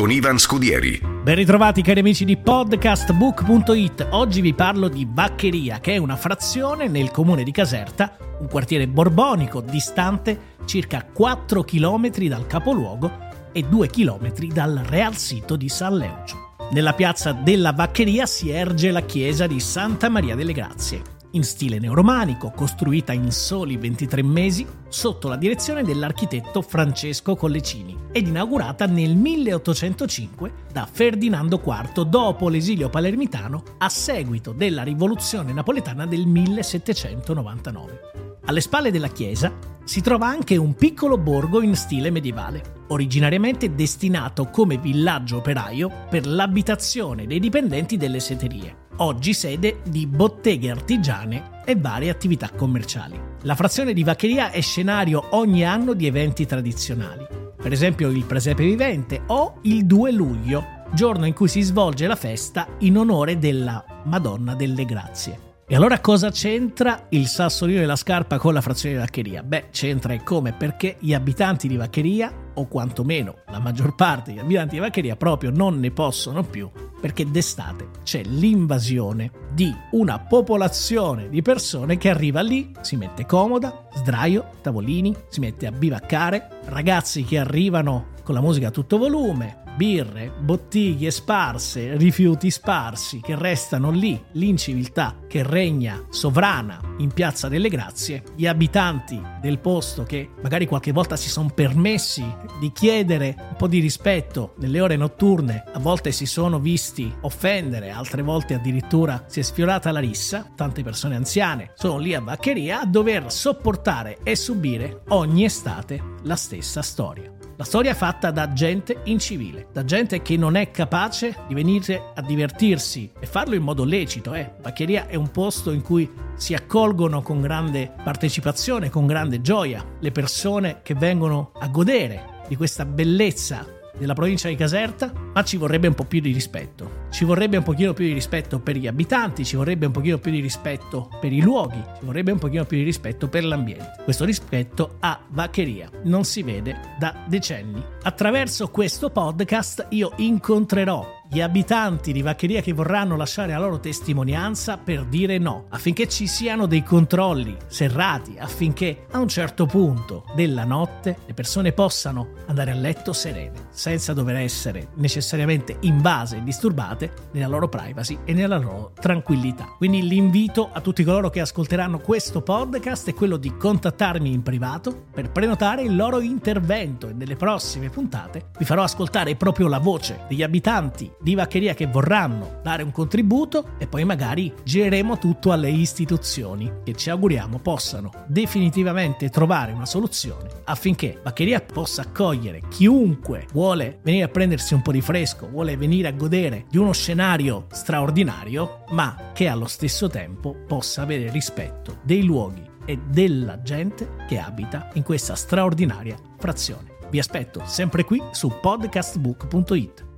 con Ivan Scudieri. Ben ritrovati cari amici di podcastbook.it. Oggi vi parlo di Vaccheria, che è una frazione nel comune di Caserta, un quartiere borbonico distante circa 4 km dal capoluogo e 2 km dal real sito di San Leugio. Nella piazza della Vaccheria si erge la chiesa di Santa Maria delle Grazie, in stile neoromanico, costruita in soli 23 mesi sotto la direzione dell'architetto Francesco Collecini ed inaugurata nel 1805 da Ferdinando IV dopo l'esilio palermitano a seguito della rivoluzione napoletana del 1799. Alle spalle della chiesa si trova anche un piccolo borgo in stile medievale, originariamente destinato come villaggio operaio per l'abitazione dei dipendenti delle seterie, oggi sede di botteghe artigiane e varie attività commerciali. La frazione di Vaccheria è scenario ogni anno di eventi tradizionali, per esempio il Presepe Vivente o il 2 luglio, giorno in cui si svolge la festa in onore della Madonna delle Grazie. E allora cosa c'entra il sassolino della scarpa con la frazione di Vaccheria? Beh, c'entra e come perché gli abitanti di Vaccheria, o quantomeno la maggior parte degli abitanti di Vaccheria, proprio non ne possono più, perché d'estate c'è l'invasione di una popolazione di persone che arriva lì, si mette comoda, sdraio, tavolini, si mette a bivaccare, ragazzi che arrivano con la musica a tutto volume, birre, bottiglie sparse, rifiuti sparsi che restano lì, l'inciviltà che regna sovrana in Piazza delle Grazie, gli abitanti del posto che magari qualche volta si sono permessi di chiedere un po' di rispetto nelle ore notturne, a volte si sono visti offendere, altre volte addirittura si è sfiorata la rissa, tante persone anziane sono lì a Vaccheria a dover sopportare e subire ogni estate la stessa storia. La storia è fatta da gente incivile, da gente che non è capace di venire a divertirsi e farlo in modo lecito. Eh. Vaccheria è un posto in cui si accolgono con grande partecipazione, con grande gioia le persone che vengono a godere di questa bellezza della provincia di Caserta, ma ci vorrebbe un po' più di rispetto. Ci vorrebbe un pochino più di rispetto per gli abitanti, ci vorrebbe un pochino più di rispetto per i luoghi, ci vorrebbe un pochino più di rispetto per l'ambiente. Questo rispetto a Vaccheria non si vede da decenni. Attraverso questo podcast io incontrerò gli abitanti di Vaccheria che vorranno lasciare la loro testimonianza per dire no, affinché ci siano dei controlli serrati, affinché a un certo punto della notte le persone possano andare a letto serene, senza dover essere necessariamente invase e disturbate nella loro privacy e nella loro tranquillità. Quindi l'invito a tutti coloro che ascolteranno questo podcast è quello di contattarmi in privato per prenotare il loro intervento e nelle prossime puntate vi farò ascoltare proprio la voce degli abitanti di Vaccheria che vorranno dare un contributo e poi magari gireremo tutto alle istituzioni che ci auguriamo possano definitivamente trovare una soluzione affinché Vaccheria possa accogliere chiunque vuole venire a prendersi un po' di fresco, vuole venire a godere di uno scenario straordinario, ma che allo stesso tempo possa avere rispetto dei luoghi e della gente che abita in questa straordinaria frazione. Vi aspetto sempre qui su podcastbook.it.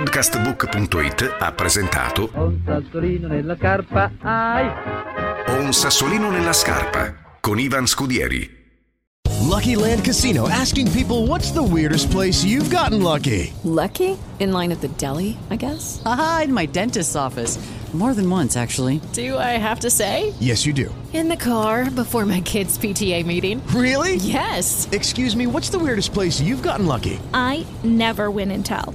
Podcastbook.it ha presentato Ho un sassolino nella scarpa, ai! Ho un sassolino nella scarpa con Ivan Scudieri. Lucky Land Casino asking people what's the weirdest place you've gotten lucky? Lucky? In line at the deli, I guess? Aha, in my dentist's office. More than once, actually. Do I have to say? Yes, you do. In the car before my kids' PTA meeting. Really? Yes. Excuse me, what's the weirdest place you've gotten lucky? I never win and tell.